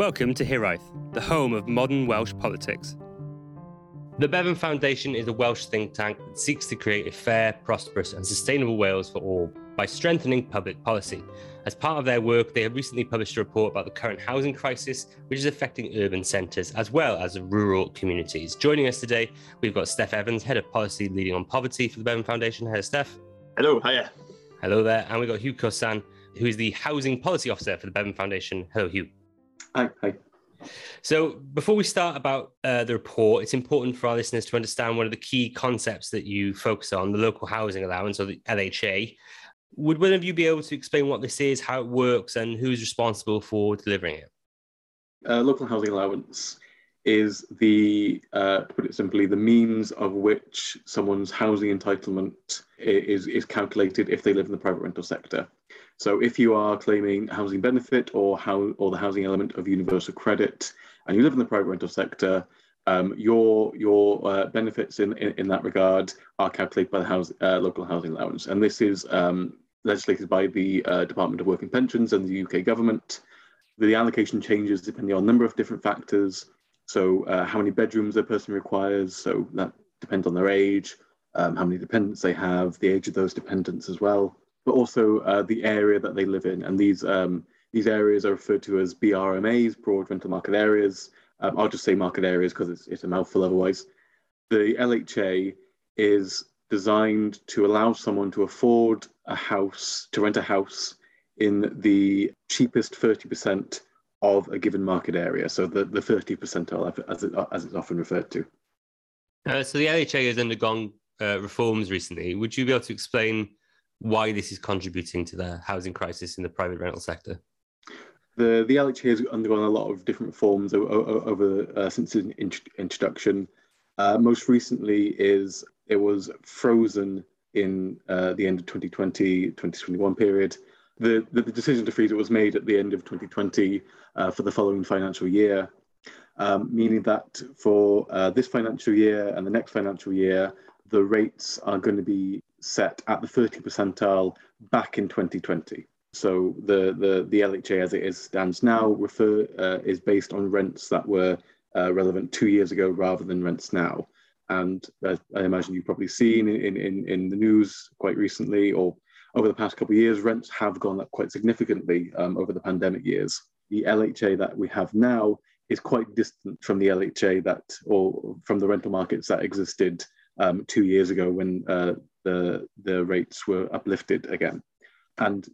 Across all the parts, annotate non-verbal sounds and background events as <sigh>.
Welcome to Hiraeth, the home of modern Welsh politics. The Bevan Foundation is a Welsh think tank that seeks to create a fair, prosperous, and sustainable Wales for all by strengthening public policy. As part of their work, they have recently published a report about the current housing crisis, which is affecting urban centres as well as rural communities. Joining us today, we've got Steph Evans, Head of Policy Leading on Poverty for the Bevan Foundation. Hello, Steph. Hello, hiya. Hello there. And we've got Hugh Cossan, who is the Housing Policy Officer for the Bevan Foundation. Hello, Hugh. Hi. Hi. So, before we start about uh, the report, it's important for our listeners to understand one of the key concepts that you focus on the local housing allowance or the LHA. Would one of you be able to explain what this is, how it works, and who's responsible for delivering it? Uh, local housing allowance is the, uh, to put it simply, the means of which someone's housing entitlement is, is calculated if they live in the private rental sector. So if you are claiming housing benefit or how or the housing element of universal credit, and you live in the private rental sector, um, your your uh, benefits in, in, in that regard are calculated by the house, uh, local housing allowance, and this is um, legislated by the uh, Department of Work and Pensions and the UK government. The allocation changes depending on a number of different factors. So uh, how many bedrooms a person requires, so that depends on their age, um, how many dependents they have, the age of those dependents as well, but also uh, the area that they live in. And these um, these areas are referred to as BRMAs, broad rental market areas. Um, I'll just say market areas because it's, it's a mouthful otherwise. The LHA is designed to allow someone to afford a house, to rent a house in the cheapest 30% of a given market area. So the, the 30 percentile, as, it, as it's often referred to. Uh, so the LHA has undergone uh, reforms recently. Would you be able to explain why this is contributing to the housing crisis in the private rental sector? The, the LHA has undergone a lot of different forms over, over uh, since its introduction. Uh, most recently is it was frozen in uh, the end of 2020, 2021 period. The, the, the, decision to freeze it was made at the end of 2020 uh, for the following financial year, um, meaning that for uh, this financial year and the next financial year, the rates are going to be set at the 30 percentile back in 2020. So the, the, the LHA as it is stands now refer, uh, is based on rents that were uh, relevant two years ago rather than rents now. And I imagine you've probably seen in, in, in the news quite recently or over the past couple of years, rents have gone up quite significantly um, over the pandemic years. The LHA that we have now is quite distant from the LHA that, or from the rental markets that existed um, two years ago when uh, the, the rates were uplifted again. And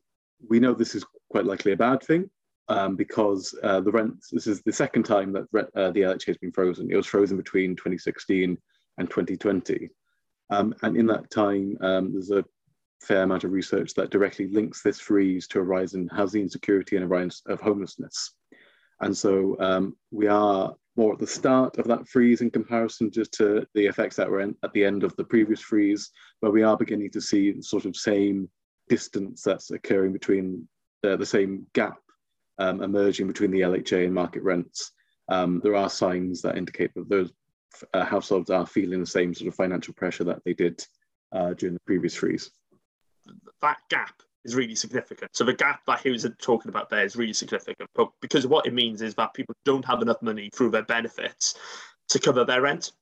we know this is quite likely a bad thing um, because uh, the rents, this is the second time that uh, the LHA has been frozen. It was frozen between 2016 and 2020. Um, and in that time, um, there's a fair amount of research that directly links this freeze to a rise in housing insecurity and a rise of homelessness. And so um, we are more at the start of that freeze in comparison just to the effects that were in, at the end of the previous freeze, but we are beginning to see the sort of same distance that's occurring between the, the same gap um, emerging between the LHA and market rents. Um, there are signs that indicate that those uh, households are feeling the same sort of financial pressure that they did uh, during the previous freeze. That gap is really significant. So the gap that he was talking about there is really significant, but because what it means is that people don't have enough money through their benefits to cover their rent.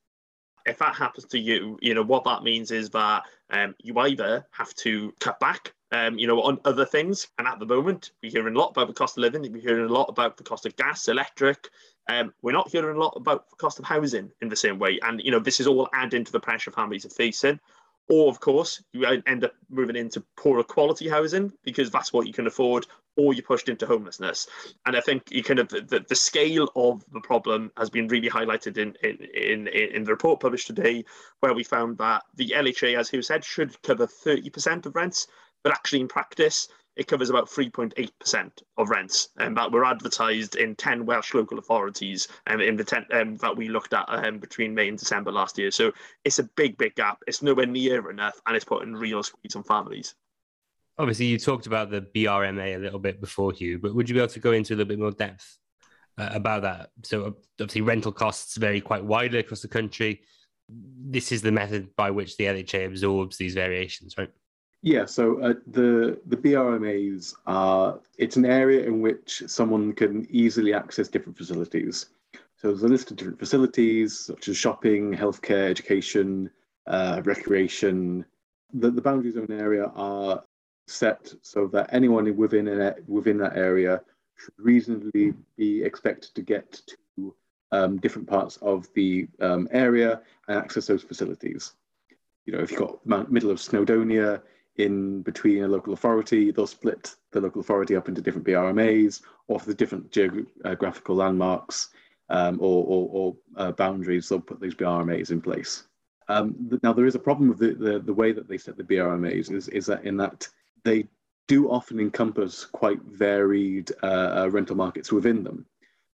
If that happens to you, you know what that means is that um, you either have to cut back um, you know, on other things. And at the moment, we're hearing a lot about the cost of living. We're hearing a lot about the cost of gas, electric. Um, we're not hearing a lot about the cost of housing in the same way. And, you know, this is all adding to the pressure families are facing. Or, of course, you end up moving into poorer quality housing because that's what you can afford, or you're pushed into homelessness. And I think you kind of the, the scale of the problem has been really highlighted in, in, in, in the report published today, where we found that the LHA, as he said, should cover 30% of rents, but actually in practice, it covers about 3.8% of rents um, that were advertised in 10 Welsh local authorities um, in the 10, um, that we looked at um, between May and December last year. So it's a big, big gap. It's nowhere near enough and it's putting real squeeze on families. Obviously, you talked about the BRMA a little bit before, Hugh, but would you be able to go into a little bit more depth uh, about that? So, obviously, rental costs vary quite widely across the country. This is the method by which the LHA absorbs these variations, right? Yeah, so uh, the the BRMAs are it's an area in which someone can easily access different facilities. So there's a list of different facilities such as shopping, healthcare, education, uh, recreation. The, the boundary zone area are set so that anyone within an, within that area should reasonably be expected to get to um, different parts of the um, area and access those facilities. You know, if you've got middle of Snowdonia in between a local authority, they'll split the local authority up into different BRMAs or for the different geographical landmarks um, or, or, or uh, boundaries, they'll put these BRMAs in place. Um, now, there is a problem with the, the, the, way that they set the BRMAs is, is that in that they do often encompass quite varied uh, uh, rental markets within them.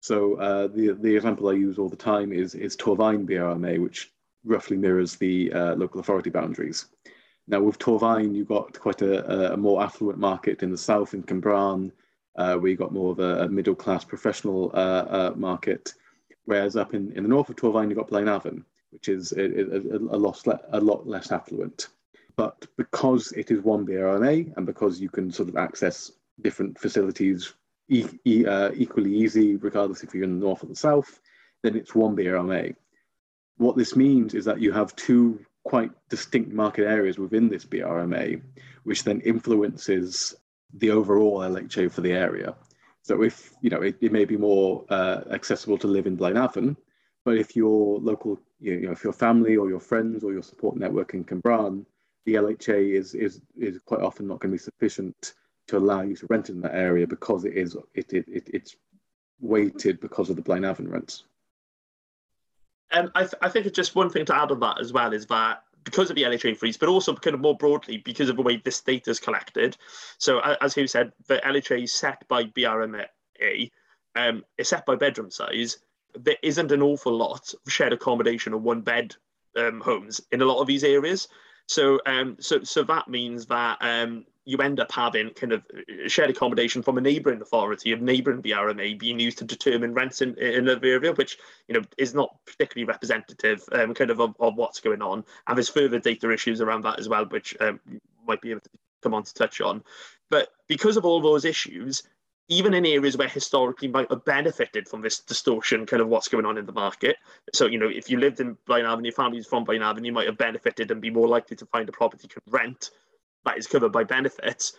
So uh, the the example I use all the time is is Torfaen BRMA, which roughly mirrors the uh, local authority boundaries. Now with Torfaen, you've got quite a, a, more affluent market in the south in Cwmbran, uh, where you've got more of a, middle class professional uh, uh, market, whereas up in, in the north of Torfaen, you've got Blaenavon, which is a, a, lot, a lot less affluent. But because it is one BRMA and because you can sort of access different facilities e- e- uh, equally easy, regardless if you're in the north or the south, then it's one BRMA. What this means is that you have two quite distinct market areas within this BRMA, which then influences the overall LHA for the area. So if you know, it, it may be more uh, accessible to live in Blaenavon, but if your local, you know, if your family or your friends or your support network in Cwmbran the LHA is is is quite often not going to be sufficient to allow you to rent in that area because it is it, it, it it's weighted because of the Blaenavon rents. Um, I, th- I think it's just one thing to add on that as well is that because of the LHA freeze, but also kind of more broadly because of the way this data is collected. So as Hugh said, the LHA is set by BRMA, um, is set by bedroom size. There isn't an awful lot of shared accommodation or one bed um, homes in a lot of these areas. So, um, so, so that means that um, you end up having kind of shared accommodation from a neighbouring authority of neighbouring BRMA being used to determine rents in, in an area, which you know is not particularly representative um, kind of, of, of what's going on. And there's further data issues around that as well, which um, might be able to come on to touch on. But because of all those issues, even in areas where historically might have benefited from this distortion, kind of what's going on in the market. So, you know, if you lived in Blaenavon, Avenue, family's from Blaenavon, you might have benefited and be more likely to find a property to rent that is covered by benefits.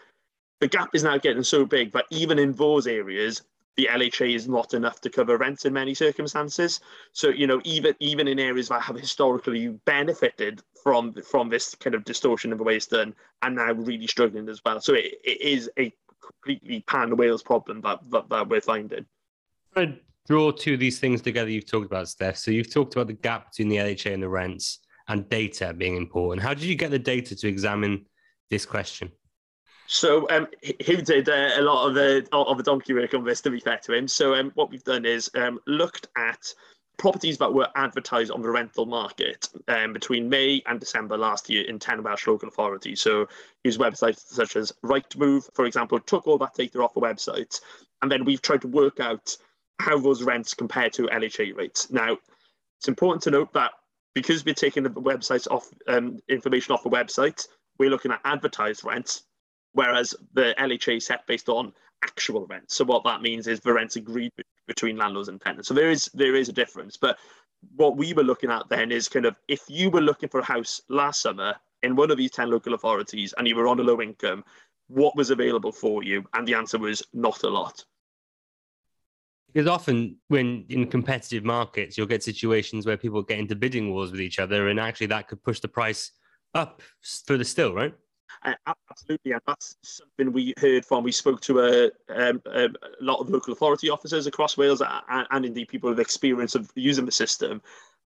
The gap is now getting so big that even in those areas, the LHA is not enough to cover rents in many circumstances. So, you know, even even in areas that have historically benefited from from this kind of distortion of the way it's done, and now really struggling as well. So it, it is a completely pan Wales problem that, that, that we're finding. I draw two of these things together you've talked about, Steph. So you've talked about the gap between the LHA and the rents and data being important. How did you get the data to examine this question? So um, he did uh, a lot of the of the donkey work on this. To be fair to him, so um, what we've done is um, looked at properties that were advertised on the rental market um, between May and December last year in 10 Welsh local authorities. So use websites such as Rightmove, for example, took all that data off the website, and then we've tried to work out how those rents compare to LHA rates. Now, it's important to note that because we're taking the websites off um, information off the website, we're looking at advertised rents, whereas the LHA set based on actual rent. So what that means is the rents agreed between landlords and tenants. So there is there is a difference. But what we were looking at then is kind of if you were looking for a house last summer in one of these 10 local authorities and you were on a low income, what was available for you? And the answer was not a lot. Because often, when in competitive markets, you'll get situations where people get into bidding wars with each other, and actually that could push the price up through the still, right? Uh, absolutely, and that's something we heard from. We spoke to a, um, a lot of local authority officers across Wales, and, and, indeed people with experience of using the system.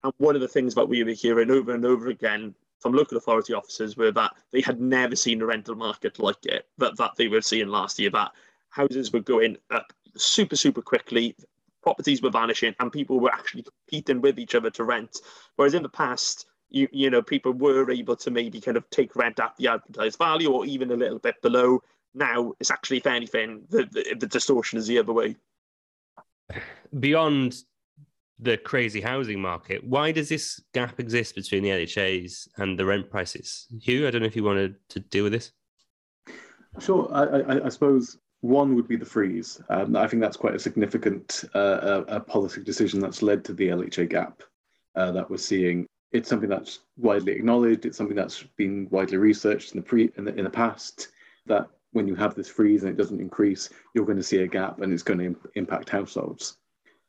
And one of the things that we were hearing over and over again from local authority officers were that they had never seen a rental market like it that, that they were seeing last year. That houses were going up super super quickly, properties were vanishing, and people were actually competing with each other to rent. Whereas in the past you you know people were able to maybe kind of take rent at the advertised value or even a little bit below. Now it's actually, if anything, the, the, the distortion is the other way. Beyond the crazy housing market, why does this gap exist between the LHAs and the rent prices? Hugh, I don't know if you wanted to deal with this. Sure. I, I, I suppose one would be the freeze. Um, I think that's quite a significant uh, a, a policy decision that's led to the LHA gap uh, that we're seeing. It's something that's widely acknowledged. It's something that's been widely researched in the pre in the, in the past. That when you have this freeze and it doesn't increase, you're going to see a gap and it's going to imp- impact households.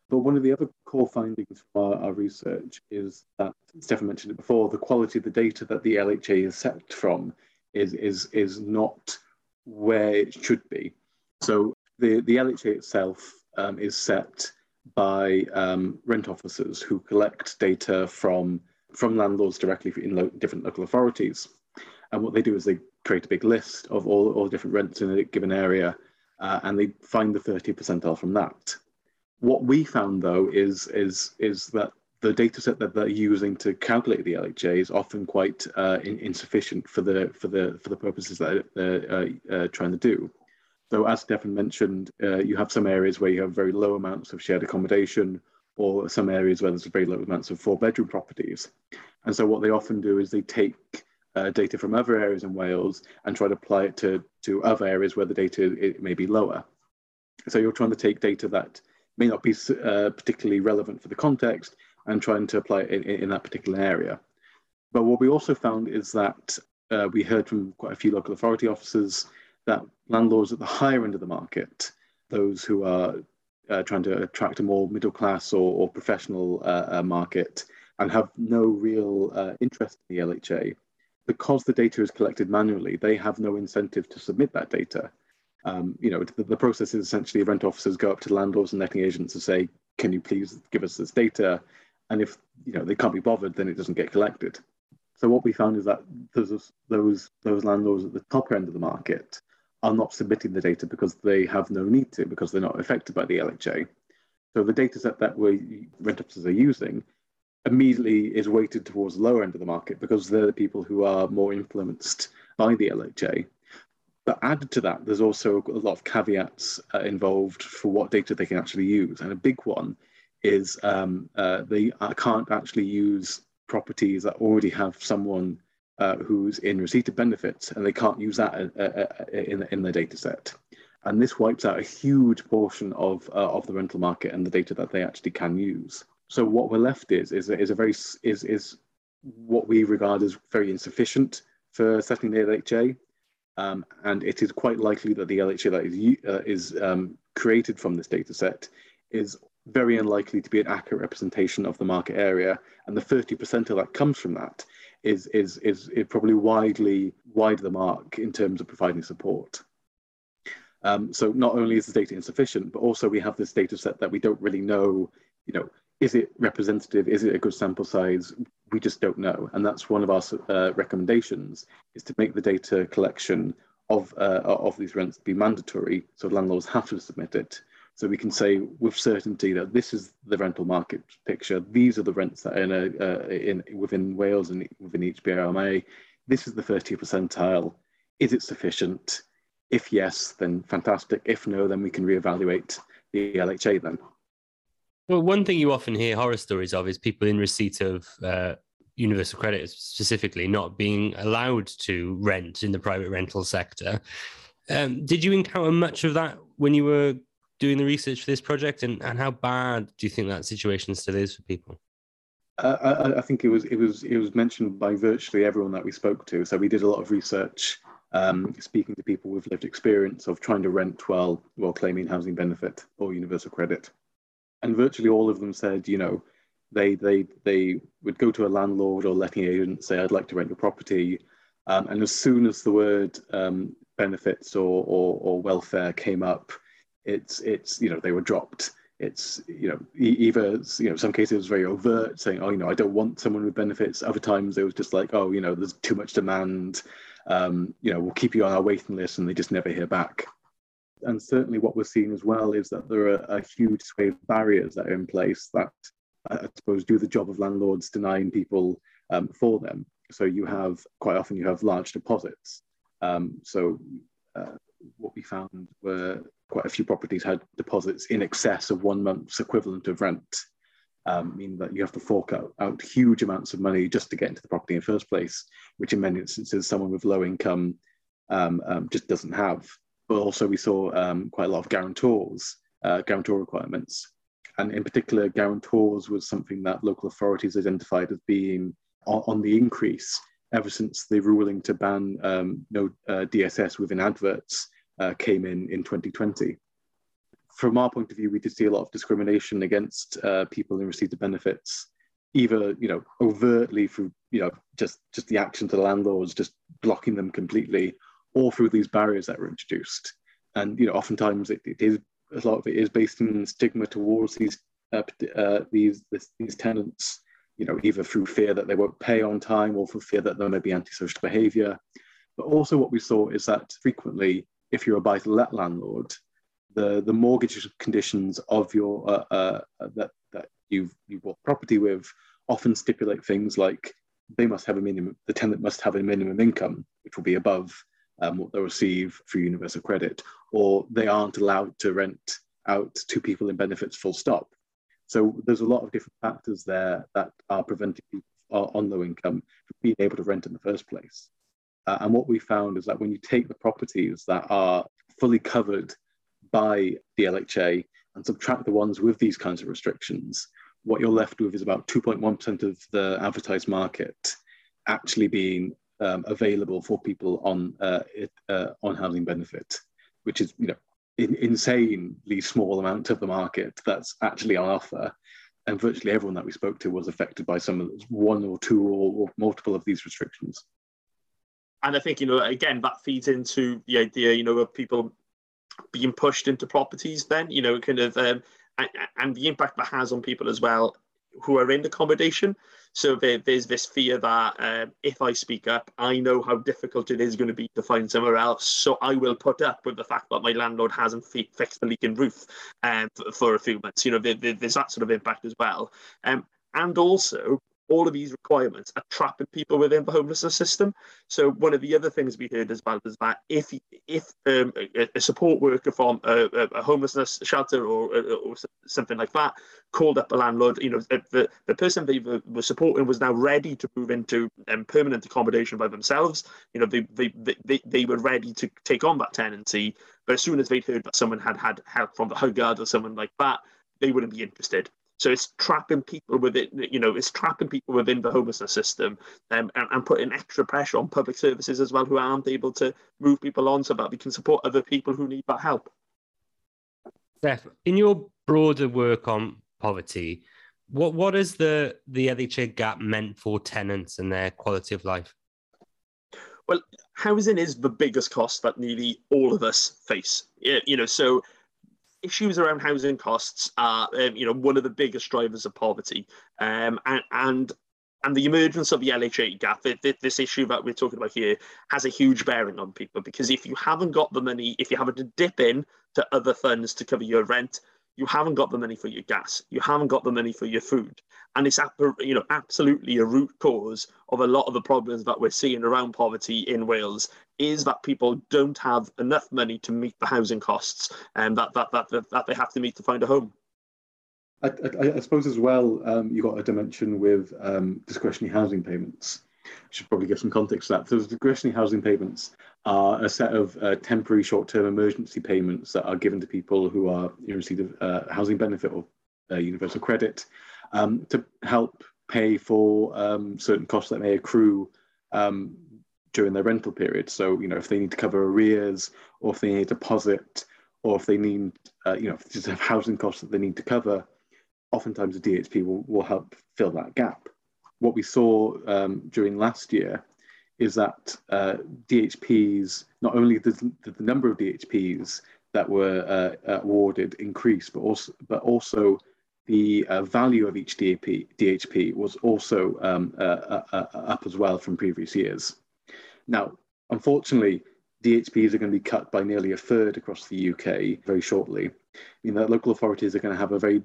But one of the other core findings from our, our, research is that Stefan mentioned it before: the quality of the data that the LHA is set from is is is not where it should be. So the the LHA itself um, is set by um, rent officers who collect data from from landlords directly in lo- different local authorities. And what they do is they create a big list of all, all different rents in a given area, uh, and they find the 30 percentile from that. What we found though is is is that the data set that they're using to calculate the LHA is often quite uh, in, insufficient for the for the for the purposes that they're uh, uh, trying to do. So as Stefan mentioned, uh, you have some areas where you have very low amounts of shared accommodation, or some areas where there's a very low amounts of four bedroom properties. And so what they often do is they take uh, data from other areas in Wales and try to apply it to, to other areas where the data it may be lower. So you're trying to take data that may not be uh, particularly relevant for the context and trying to apply it in, in, that particular area. But what we also found is that uh, we heard from quite a few local authority officers that landlords at the higher end of the market, those who are uh, trying to attract a more middle class or, or professional uh, uh market and have no real uh, interest in the LHA, because the data is collected manually, they have no incentive to submit that data. Um, you know, the, the, process is essentially rent officers go up to landlords and letting agents and say, "Can you please give us this data?" And if you know they can't be bothered, then it doesn't get collected. So what we found is that those those those landlords at the top end of the market are not submitting the data because they have no need to, because they're not affected by the LHA. So the data set that we rent officers are using immediately is weighted towards the lower end of the market because they're the people who are more influenced by the LHA. But added to that, there's also a lot of caveats uh, involved for what data they can actually use. And a big one is um, uh, they can't actually use properties that already have someone uh, who's in receipt of benefits, and they can't use that uh, uh, in, in their data set. And this wipes out a huge portion of, uh, of the rental market and the data that they actually can use. So what we're left is is, is a very is, is what we regard as very insufficient for settling the LHA. Um, and it is quite likely that the LHA that is, uh, is um, created from this data set is very unlikely to be an accurate representation of the market area. And the 30% of that comes from that is, is, is, is probably widely wide the mark in terms of providing support. Um, so not only is the data insufficient, but also we have this data set that we don't really know, you know, is it representative? Is it a good sample size? We just don't know. And that's one of our uh, recommendations is to make the data collection of, uh, of these rents be mandatory. So landlords have to submit it so we can say with certainty that this is the rental market picture. These are the rents that are in, a, uh, in within Wales and within each BRMA. This is the 30th percentile. Is it sufficient? If yes, then fantastic. If no, then we can reevaluate the LHA then. Well, one thing you often hear horror stories of is people in receipt of uh, universal credit specifically not being allowed to rent in the private rental sector. Um, did you encounter much of that when you were doing the research for this project, and, and how bad do you think that situation still is for people? Uh, I, I, think it was it was it was mentioned by virtually everyone that we spoke to. So we did a lot of research, um, speaking to people with lived experience of trying to rent while while claiming housing benefit or universal credit, and virtually all of them said, you know, they they they would go to a landlord or letting agent say, "I'd like to rent your property," um, and as soon as the word um, benefits or, or, or welfare came up, it's it's you know they were dropped. It's you know either you know some cases it was very overt saying oh you know i don't want someone with benefits. Other times it was just like oh you know there's too much demand. Um, you know we'll keep you on our waiting list and they just never hear back. And certainly what we're seeing as well is that there are a huge swathe of barriers that are in place that i suppose do the job of landlords denying people um, for them. So you have quite often you have large deposits. Um, so uh, what we found were quite a few properties had deposits in excess of one month's equivalent of rent, um, meaning that you have to fork out, out, huge amounts of money just to get into the property in the first place, which in many instances, someone with low income um, um, just doesn't have. But also, we saw um, quite a lot of guarantors, uh, guarantor requirements. And in particular, guarantors was something that local authorities identified as being on, on the increase ever since the ruling to ban um, no uh, DSS within adverts uh, came in in 2020. From our point of view, we did see a lot of discrimination against uh, people who received the benefits, either you know overtly through you know just just the actions of the landlords, just blocking them completely, or through these barriers that were introduced. And you know, oftentimes it, it is a lot of it is based in stigma towards these uh, uh, these this, these tenants. You know, either through fear that they won't pay on time, or for fear that there may be antisocial behaviour. But also, what we saw is that frequently, if you're a buy-to-let landlord, the the mortgage conditions of your uh, uh, that that you've you bought property with often stipulate things like they must have a minimum the tenant must have a minimum income which will be above um, what they'll receive through universal credit or they aren't allowed to rent out to people in benefits full stop. So there's a lot of different factors there that are preventing people on low income from being able to rent in the first place uh, and what we found is that when you take the properties that are fully covered by the LHA and subtract the ones with these kinds of restrictions, what you're left with is about 2.1% of the advertised market actually being um, available for people on uh, it, uh, on housing benefit, which is you know in, insanely small amount of the market that's actually on offer. And virtually everyone that we spoke to was affected by some of one or two or, or multiple of these restrictions and I think you know again that feeds into the idea you know of people being pushed into properties. Then you know kind of um, and, the impact that has on people as well who are in accommodation. So there, there's this fear that um, if I speak up, I know how difficult it is going to be to find somewhere else. So I will put up with the fact that my landlord hasn't fi- fixed the leaking roof um, for, for, a few months. You know, there, there's that sort of impact as well. Um, and also, all of these requirements are trapping people within the homelessness system. So one of the other things we heard as well is that if if um, a, a, support worker from a, a homelessness shelter or, or, something like that called up a landlord, you know, the, the person they were supporting was now ready to move into um, permanent accommodation by themselves. You know, they, they, they, they were ready to take on that tenancy. But as soon as they'd heard that someone had had help from the Home Guard or someone like that, they wouldn't be interested. So it's trapping people within, you know, it's trapping people within the homelessness system um, and, and putting extra pressure on public services as well, who aren't able to move people on so that we can support other people who need that help. Steph, in your broader work on poverty, what what is the the LHA gap meant for tenants and their quality of life? Well, housing is the biggest cost that nearly all of us face. You know, so issues around housing costs are, um, you know, one of the biggest drivers of poverty, um, and, and and the emergence of the LHA gap, this issue that we're talking about here, has a huge bearing on people because if you haven't got the money, if you have to dip in to other funds to cover your rent, you haven't got the money for your gas, you haven't got the money for your food, and it's you know absolutely a root cause of a lot of the problems that we're seeing around poverty in Wales is that people don't have enough money to meet the housing costs and that that that that, they have to meet to find a home. I, I, I suppose as well, um, you've got a dimension with um, discretionary housing payments. I should probably give some context to that. So, discretionary housing payments are a set of uh, temporary short-term emergency payments that are given to people who are in receipt of uh, housing benefit or uh, universal credit um, to help pay for um, certain costs that may accrue um, during their rental period. So, you know, if they need to cover arrears or if they need a deposit or if they need, uh, you know, if just have housing costs that they need to cover, oftentimes the DHP will, will help fill that gap. What we saw um, during last year is that uh, DHPs, not only the, the number of DHPs that were uh, awarded increased, but also, but also the uh, value of each DHP, DHP was also um, uh, uh, uh, up as well from previous years. Now, unfortunately, DHPs are going to be cut by nearly a third across the UK very shortly. You know, local authorities are going to have a very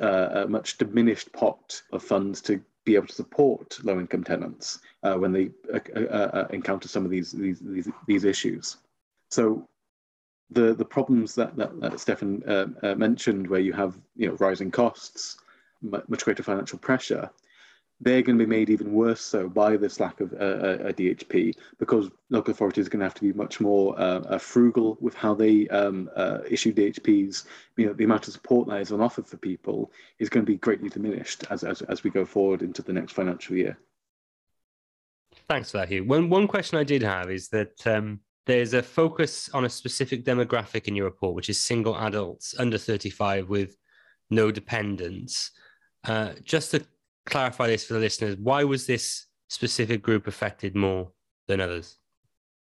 uh, much diminished pot of funds to be able to support low-income tenants uh, when they encounter some of these, these, these, these issues. So the the problems that that, that Stefan uh, uh, mentioned, where you have you know rising costs, much greater financial pressure, they're going to be made even worse so by this lack of uh, a DHP because local authorities are going to have to be much more uh, uh, frugal with how they um, uh, issue DHPs. You know, the amount of support that is on offer for people is going to be greatly diminished as, as, as we go forward into the next financial year. Thanks for that, Hugh. One, one question I did have is that um, there's a focus on a specific demographic in your report, which is single adults under 35 with no dependents. Uh, just to clarify this for the listeners, why was this specific group affected more than others?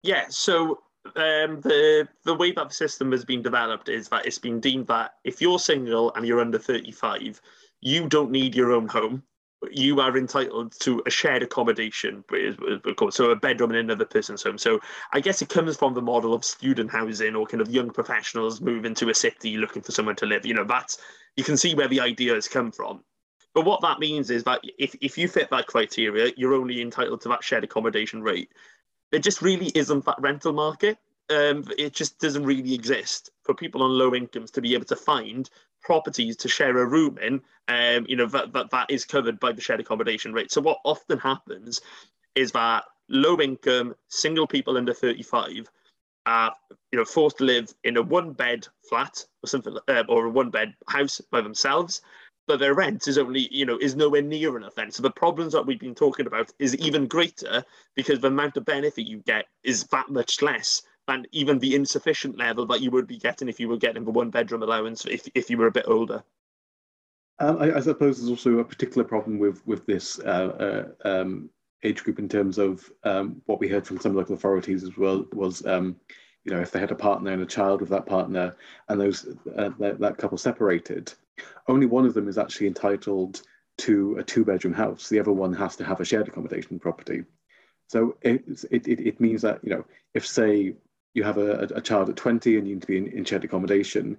Yeah, so um, the the way that the system has been developed is that it's been deemed that if you're single and you're under 35, you don't need your own home. You are entitled to a shared accommodation, so a bedroom in another person's home. So I guess it comes from the model of student housing or kind of young professionals moving to a city looking for somewhere to live. You know, that's you can see where the idea has come from. But what that means is that if, if you fit that criteria, you're only entitled to that shared accommodation rate. It just really isn't that rental market. Um, it just doesn't really exist for people on low incomes to be able to find properties to share a room in. Um, you know that, that that is covered by the shared accommodation rate. So what often happens is that low income single people under 35 are you know forced to live in a one bed flat or something uh, or a one bed house by themselves but their rent is only, you know, is nowhere near enough then. So the problems that we've been talking about is even greater because the amount of benefit you get is that much less than even the insufficient level that you would be getting if you were getting the one bedroom allowance if, if you were a bit older. Um, I, I, suppose there's also a particular problem with with this uh, uh, um, age group in terms of um, what we heard from some local authorities as well was um, you know if they had a partner and a child with that partner and those uh, that, that couple separated only one of them is actually entitled to a two bedroom house. The other one has to have a shared accommodation property. So it, it, it means that, you know, if say you have a, a child at 20 and you need to be in, in shared accommodation,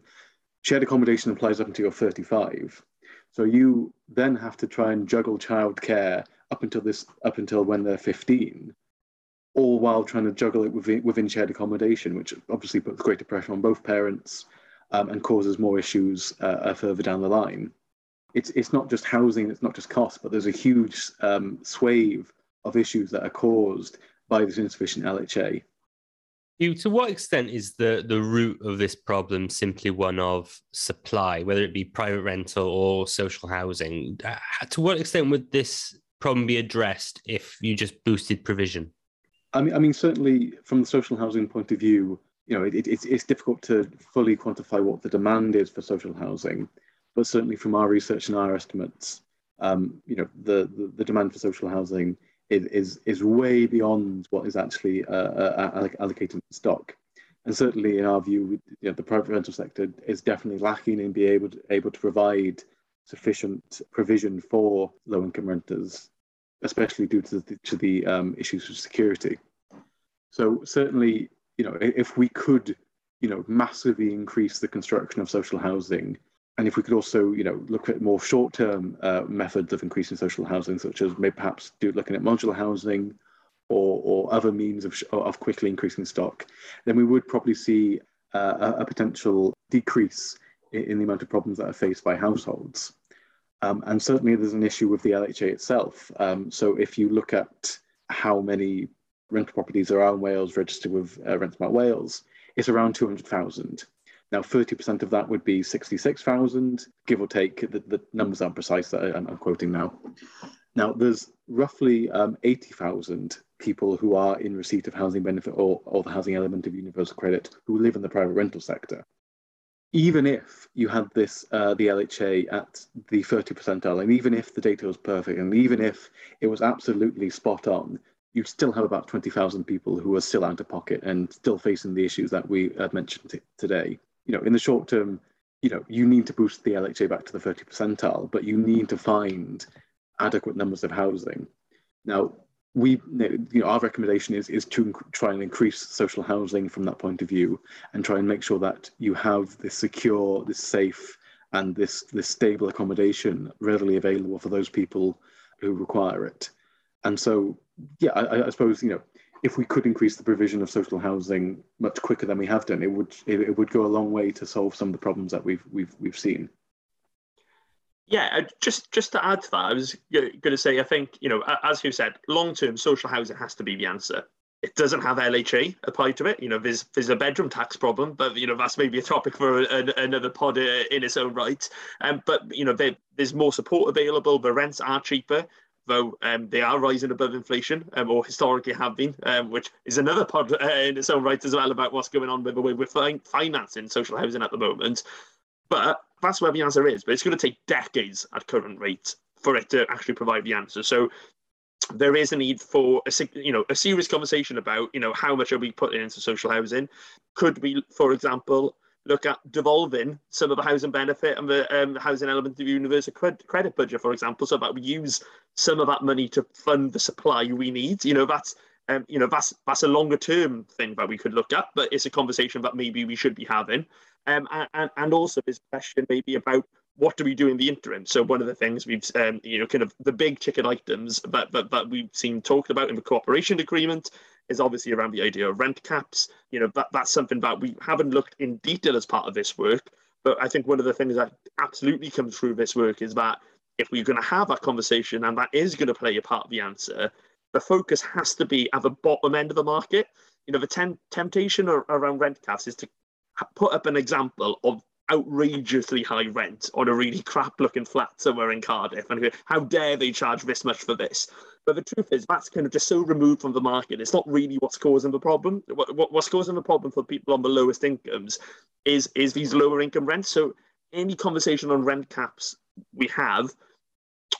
shared accommodation applies up until you're 35. So you then have to try and juggle childcare up until this up until when they're 15, all while trying to juggle it within, within shared accommodation, which obviously puts greater pressure on both parents um, and causes more issues uh, uh, further down the line. It's, it's not just housing, it's not just cost, but there's a huge um, swathe of issues that are caused by this insufficient LHA. You, to what extent is the, the root of this problem simply one of supply, whether it be private rental or social housing? Uh, to what extent would this problem be addressed if you just boosted provision? I mean, I mean, certainly from the social housing point of view, you know, it, it's, it's difficult to fully quantify what the demand is for social housing, but certainly from our research and our estimates, um, you know, the, the, the, demand for social housing is, is, is way beyond what is actually uh, uh, allocated in stock. And certainly, in our view, you know, the private rental sector is definitely lacking in being able to, able to provide sufficient provision for low-income renters, especially due to the, to the um, issues of security. So certainly, you know, if we could, you know, massively increase the construction of social housing, and if we could also, you know, look at more short-term uh, methods of increasing social housing, such as maybe perhaps do looking at modular housing or, or other means of, of quickly increasing stock, then we would probably see uh, a, a, potential decrease in, in, the amount of problems that are faced by households. Um, and certainly there's an issue with the LHA itself. Um, so if you look at how many rental properties are in Wales registered with uh, Rent Smart Wales, it's around 200,000. Now, 30% of that would be 66,000, give or take. The, the, numbers aren't precise that I'm, I'm quoting now. Now, there's roughly um, 80,000 people who are in receipt of housing benefit or, or the housing element of universal credit who live in the private rental sector. Even if you had this, uh, the LHA at the 30 percentile, and even if the data was perfect, and even if it was absolutely spot on, you still have about 20,000 people who are still out of pocket and still facing the issues that we had mentioned t- today. You know, in the short term, you know, you need to boost the LHA back to the 30 percentile, but you need to find adequate numbers of housing. Now, we, you know, our recommendation is is to try and increase social housing from that point of view, and try and make sure that you have this secure, this safe, and this this stable accommodation readily available for those people who require it. And so yeah, I, I, suppose you know if we could increase the provision of social housing much quicker than we have done, it would it, it, would go a long way to solve some of the problems that we've we've we've seen. Yeah, uh, just just to add to that, I was going to say, I think you know, as you said, long term social housing has to be the answer. It doesn't have LHA applied to it. You know, there's there's a bedroom tax problem, but you know that's maybe a topic for another pod uh, in its own right. Um, but you know, there, there's more support available. The rents are cheaper though um, they are rising above inflation, um, or historically have been, um, which is another pod uh, in its own right as well about what's going on with the way we're financing social housing at the moment. But that's where the answer is. But it's going to take decades at current rates for it to actually provide the answer. So there is a need for a you know a serious conversation about you know how much are we putting into social housing. Could we, for example, look at devolving some of the housing benefit and the um, housing element of the universal credit budget, for example, so that we use some of that money to fund the supply we need. You know, that's um, you know that's that's a longer term thing that we could look at, but it's a conversation that maybe we should be having. Um, and, and also this question maybe about what do we do in the interim? So one of the things we've, um, you know, kind of the big ticket items that, that, that we've seen talked about in the cooperation agreement is obviously around the idea of rent caps. You know, that, that's something that we haven't looked in detail as part of this work. But I think one of the things that absolutely comes through this work is that if we're going to have that conversation and that is going to play a part of the answer, the focus has to be at the bottom end of the market. You know, the ten- temptation around rent caps is to put up an example of outrageously high rent on a really crap looking flat somewhere in Cardiff. And how dare they charge this much for this? But the truth is, that's kind of just so removed from the market. It's not really what's causing the problem. What, what's causing the problem for people on the lowest incomes is, is these lower income rents. So any conversation on rent caps we have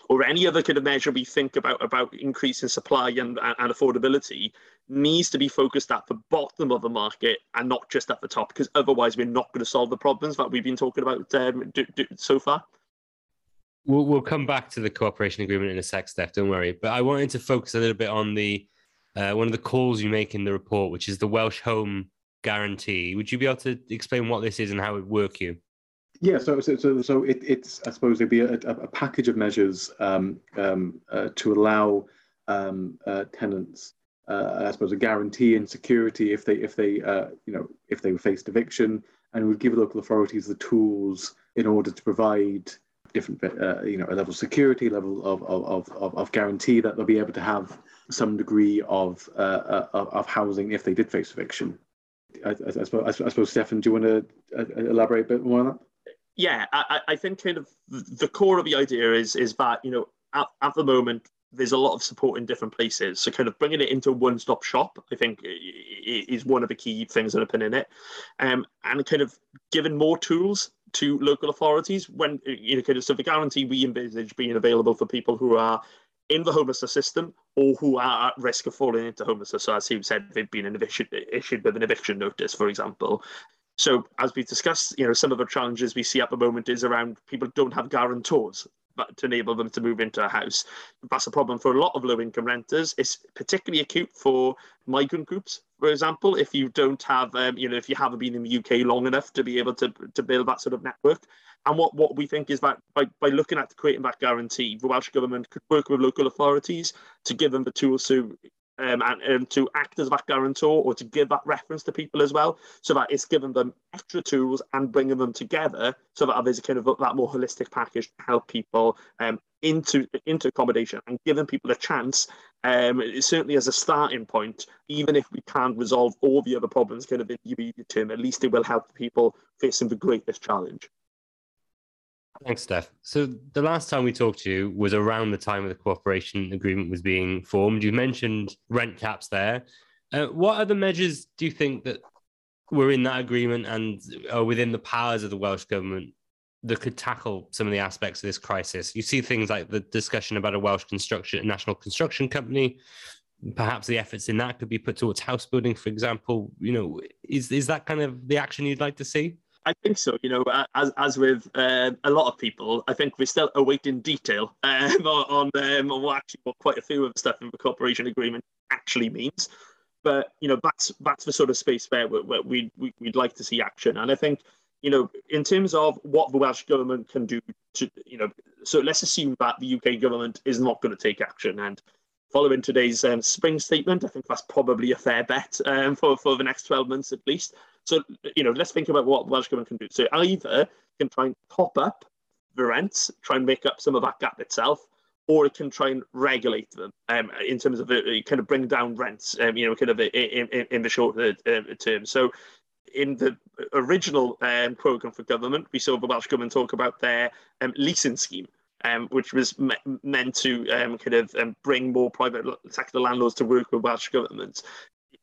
or any other kind of measure we think about about increasing supply and, and affordability needs to be focused at the bottom of the market and not just at the top because otherwise we're not going to solve the problems that we've been talking about um, do, do, so far. We'll, we'll come back to the cooperation agreement in a sec steph don't worry. But i wanted to focus a little bit on the uh, one of the calls you make in the report which is the welsh home guarantee. Would you be able to explain what this is and how it work you? Yeah, so so so, so it, it's I suppose it'd be a, a package of measures um, um, uh, to allow um, uh, tenants, uh, I suppose, a guarantee and security if they if they uh, you know if they faced eviction, and would give local authorities the tools in order to provide different uh, you know a level of security, level of of, of, of guarantee that they'll be able to have some degree of uh, of housing if they did face eviction. I, I, I, suppose, I suppose, Stefan, do you want to elaborate a bit more on that? yeah, I, I think kind of the core of the idea is is that you know at, at the moment there's a lot of support in different places. So kind of bringing it into a one-stop shop, I think, is one of the key things that are in it, um, and kind of giving more tools to local authorities when you know kind of so the guarantee we envisage being available for people who are in the homelessness system or who are at risk of falling into homelessness. So as he said, they've been eviction, issued with an eviction notice, for example. So as we've discussed, you know, some of the challenges we see at the moment is around people don't have guarantors to enable them to move into a house. That's a problem for a lot of low-income renters. It's particularly acute for migrant groups, for example. If you don't have, um, you know, if you haven't been in the UK long enough to be able to to build that sort of network. And what, what we think is that by, by looking at creating that guarantee, the Welsh Government could work with local authorities to give them the tools to um, and, and, to act as that guarantor or to give that reference to people as well, so that it's giving them extra tools and bringing them together, so that there's a kind of that more holistic package to help people um, into into accommodation and giving people a chance. Um, certainly as a starting point, even if we can't resolve all the other problems kind of in the immediate term, at least it will help people facing the greatest challenge. Thanks, Steph. So the last time we talked to you was around the time of the cooperation agreement was being formed. You mentioned rent caps there. Uh, what other measures do you think that were in that agreement and are within the powers of the Welsh government that could tackle some of the aspects of this crisis? You see things like the discussion about a Welsh construction national construction company. Perhaps the efforts in that could be put towards house building, for example. You know, is is that kind of the action you'd like to see? I think so. You know, as as with uh, a lot of people, I think we're still awaiting detail um, <laughs> on um, what actually what quite a few of the stuff in the cooperation agreement actually means. But you know, that's that's the sort of space where, where we we we'd like to see action. And I think you know, in terms of what the Welsh government can do to you know, so let's assume that the UK government is not going to take action and. Following today's um, spring statement, I think that's probably a fair bet um, for, for the next 12 months at least. So, you know, let's think about what the Welsh Government can do. So either can try and top up the rents, try and make up some of that gap itself, or it can try and regulate them um, in terms of uh, kind of bring down rents, um, you know, kind of in, in, in the short uh, term. So in the original um, programme for government, we saw the Welsh Government talk about their um, leasing scheme, um, which was me- meant to um, kind of um, bring more private sector landlords to work with Welsh Government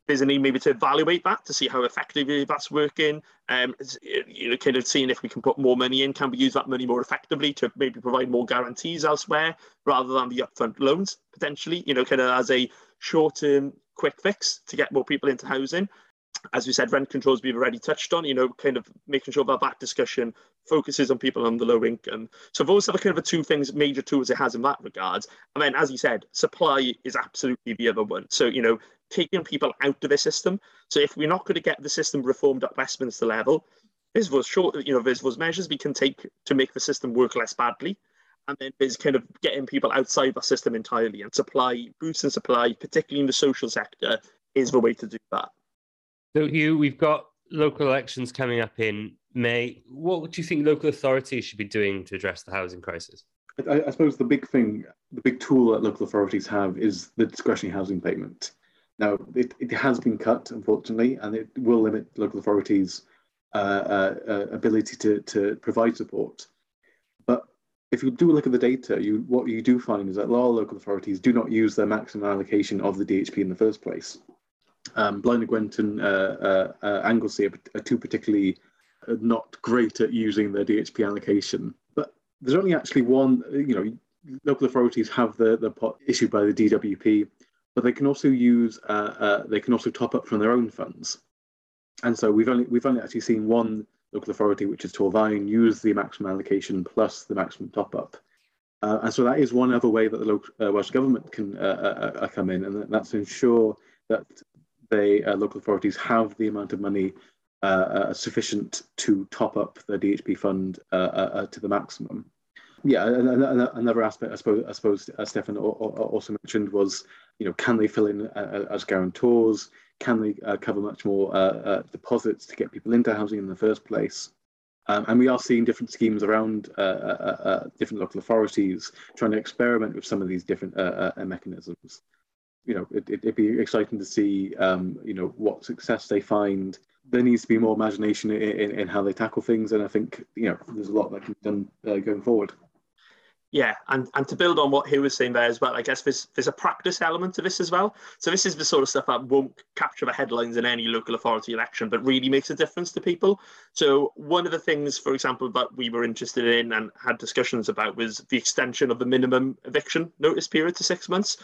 there's a need maybe to evaluate that to see how effectively that's working. Um, you know, kind of seeing if we can put more money in, can we use that money more effectively to maybe provide more guarantees elsewhere rather than the upfront loans potentially. You know, kind of as a short-term quick fix to get more people into housing. As we said, rent controls we've already touched on. You know, kind of making sure that that discussion focuses on people on the low income. So those are the kind of the two things, major tools it has in that regard. And then, as you said, supply is absolutely the other one. So you know, taking people out of the system. So if we're not going to get the system reformed at Westminster level, there's those short, you know, there's those measures we can take to make the system work less badly. And then there's kind of getting people outside the system entirely and supply, boosting supply, particularly in the social sector, is the way to do that. So, Hugh, we've got local elections coming up in May. What do you think local authorities should be doing to address the housing crisis? I, I suppose the big thing, the big tool that local authorities have is the discretionary housing payment. Now, it, it has been cut, unfortunately, and it will limit local authorities' uh, uh, uh, ability to, to provide support. But if you do look at the data, you what you do find is that a lot of local authorities do not use their maximum allocation of the DHP in the first place. Um, Blaenau Gwent and uh, uh, uh, Anglesey are, are two particularly not great at using their DHP allocation. But there's only actually one, you know, local authorities have the, the pot issued by the DWP but they can also use uh, uh, they can also top up from their own funds. And so we've only we've only actually seen one local authority, which is Torfaen, use the maximum allocation plus the maximum top up. Uh, and so that is one other way that the local uh, Welsh government can uh, uh, come in, and that's to ensure that they local authorities have the amount of money sufficient to top up the DHP fund to the maximum yeah, another aspect I suppose I suppose uh, Stefan also mentioned was you know can they fill in uh, uh, as guarantors? Can they uh, cover much more uh, uh, deposits to get people into housing in the first place? Um, and we are seeing different schemes around different local authorities trying to experiment with some of these different mechanisms. You know, it, would be exciting to see um, you know what success they find there needs to be more imagination in, in, in, how they tackle things, and I think you know there's a lot that can be done uh, going forward. Yeah, and, and to build on what he was saying there as well, I guess there's there's a practice element to this as well. So this is the sort of stuff that won't capture the headlines in any local authority election, but really makes a difference to people. So one of the things, for example, that we were interested in and had discussions about was the extension of the minimum eviction notice period to six months.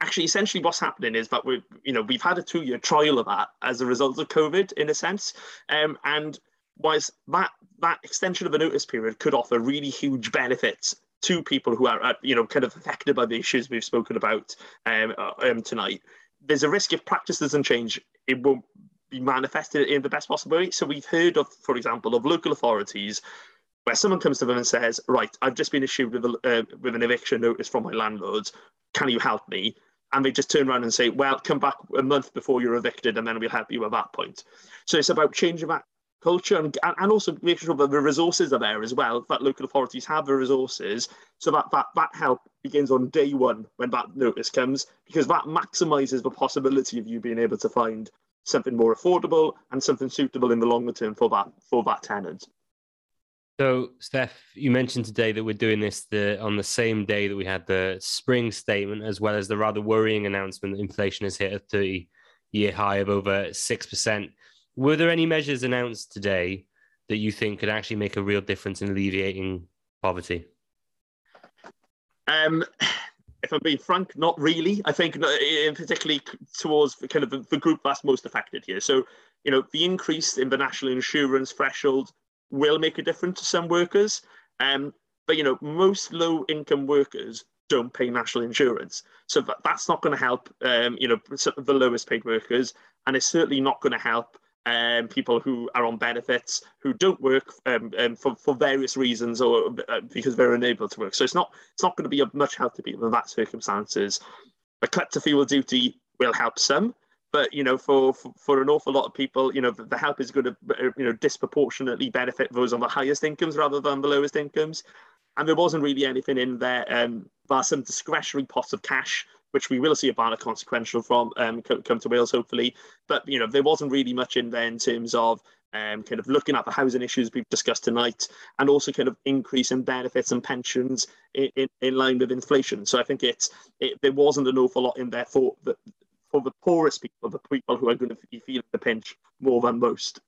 Actually, essentially, what's happening is that we, you know, we've had a two-year trial of that as a result of COVID, in a sense, um, and whilst that that extension of a notice period could offer really huge benefits to people who are, uh, you know, kind of affected by the issues we've spoken about um, uh, um, tonight. There's a risk if practice doesn't change, it won't be manifested in the best possible way. So we've heard of, for example, of local authorities where someone comes to them and says, "Right, I've just been issued with a, uh, with an eviction notice from my landlords. Can you help me?" And they just turn around and say, "Well, come back a month before you're evicted, and then we'll help you at that point." So it's about changing that culture and, and also making sure that the resources are there as well, that local authorities have the resources so that, that that help begins on day one when that notice comes, because that maximizes the possibility of you being able to find something more affordable and something suitable in the longer term for that for that tenant. So, Steph, you mentioned today that we're doing this the, on the same day that we had the spring statement, as well as the rather worrying announcement that inflation has hit a 30 year high of over 6%. Were there any measures announced today that you think could actually make a real difference in alleviating poverty? Um, if I'm being frank, not really. I think, particularly towards kind of the, the group that's most affected here. So, you know, the increase in the national insurance threshold will make a difference to some workers. Um, but you know, most low-income workers don't pay national insurance, so that, that's not going to help. Um, you know, the lowest-paid workers, and it's certainly not going to help um, people who are on benefits who don't work um, um, for, for various reasons or uh, because they're unable to work. So it's not it's not going to be of much help to people in that circumstances. A cut to fuel duty will help some, But you know, for, for, for an awful lot of people, you know, the, help is going to you know disproportionately benefit those on the highest incomes rather than the lowest incomes. And there wasn't really anything in there. Um, some discretionary pots of cash which we will see a Barnett consequential from um, come to Wales, hopefully. But you know, there wasn't really much in there in terms of um, kind of looking at the housing issues we've discussed tonight, and also kind of increase in benefits and pensions in, in, in line with inflation. So I think it's it, there wasn't an awful lot in there for the for the poorest people, the people who are going to be feeling the pinch more than most.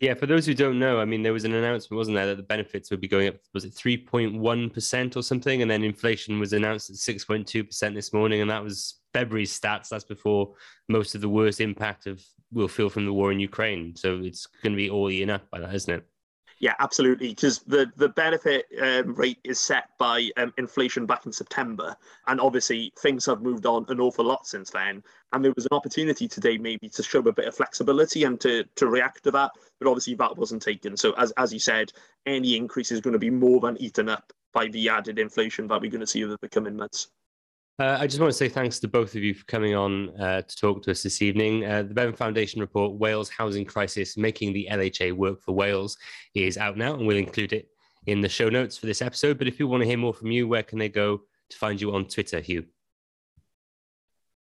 Yeah, for those who don't know, I mean, there was an announcement, wasn't there, that the benefits would be going up, was it 3.1% or something? And then inflation was announced at 6.2% this morning. And that was February's stats. That's before most of the worst impact of we'll feel from the war in Ukraine. So it's going to be all eaten up by that, isn't it? Yeah, absolutely. Because the the benefit um, rate is set by um, inflation back in September, and obviously things have moved on an awful lot since then. And there was an opportunity today, maybe, to show a bit of flexibility and to to react to that, but obviously that wasn't taken. So as as you said, any increase is going to be more than eaten up by the added inflation that we're going to see over the coming months. Uh, I just want to say thanks to both of you for coming on uh, to talk to us this evening. Uh, the Bevan Foundation report, Wales Housing Crisis Making the LHA Work for Wales, is out now, and we'll include it in the show notes for this episode. But if people want to hear more from you, where can they go to find you on Twitter, Hugh?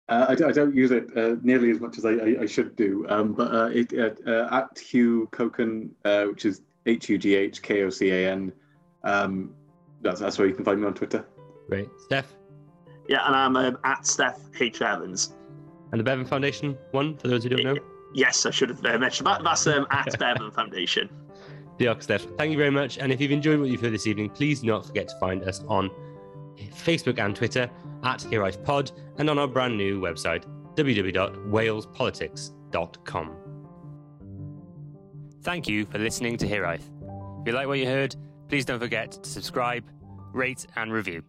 Uh, I, I, don't use it uh, nearly as much as I, I, I should do, um, but uh, it, at Hugh Kocan, which is H U G H K O C A N, um, that's, that's where you can find me on Twitter. Great. Steph? Yeah, and I'm um, at Steph H. Evans. And the Bevan Foundation one, for those who don't know? Yes, I should have uh, mentioned that. That's um, at <laughs> Bevan Foundation. Diolch, Steph. Thank you very much. And if you've enjoyed what you've heard this evening, please do not forget to find us on Facebook and Twitter at Hiraeth Pod and on our brand new website, www.walespolitics.com. Thank you for listening to Hiraeth. If you like what you heard, please don't forget to subscribe, rate, and review.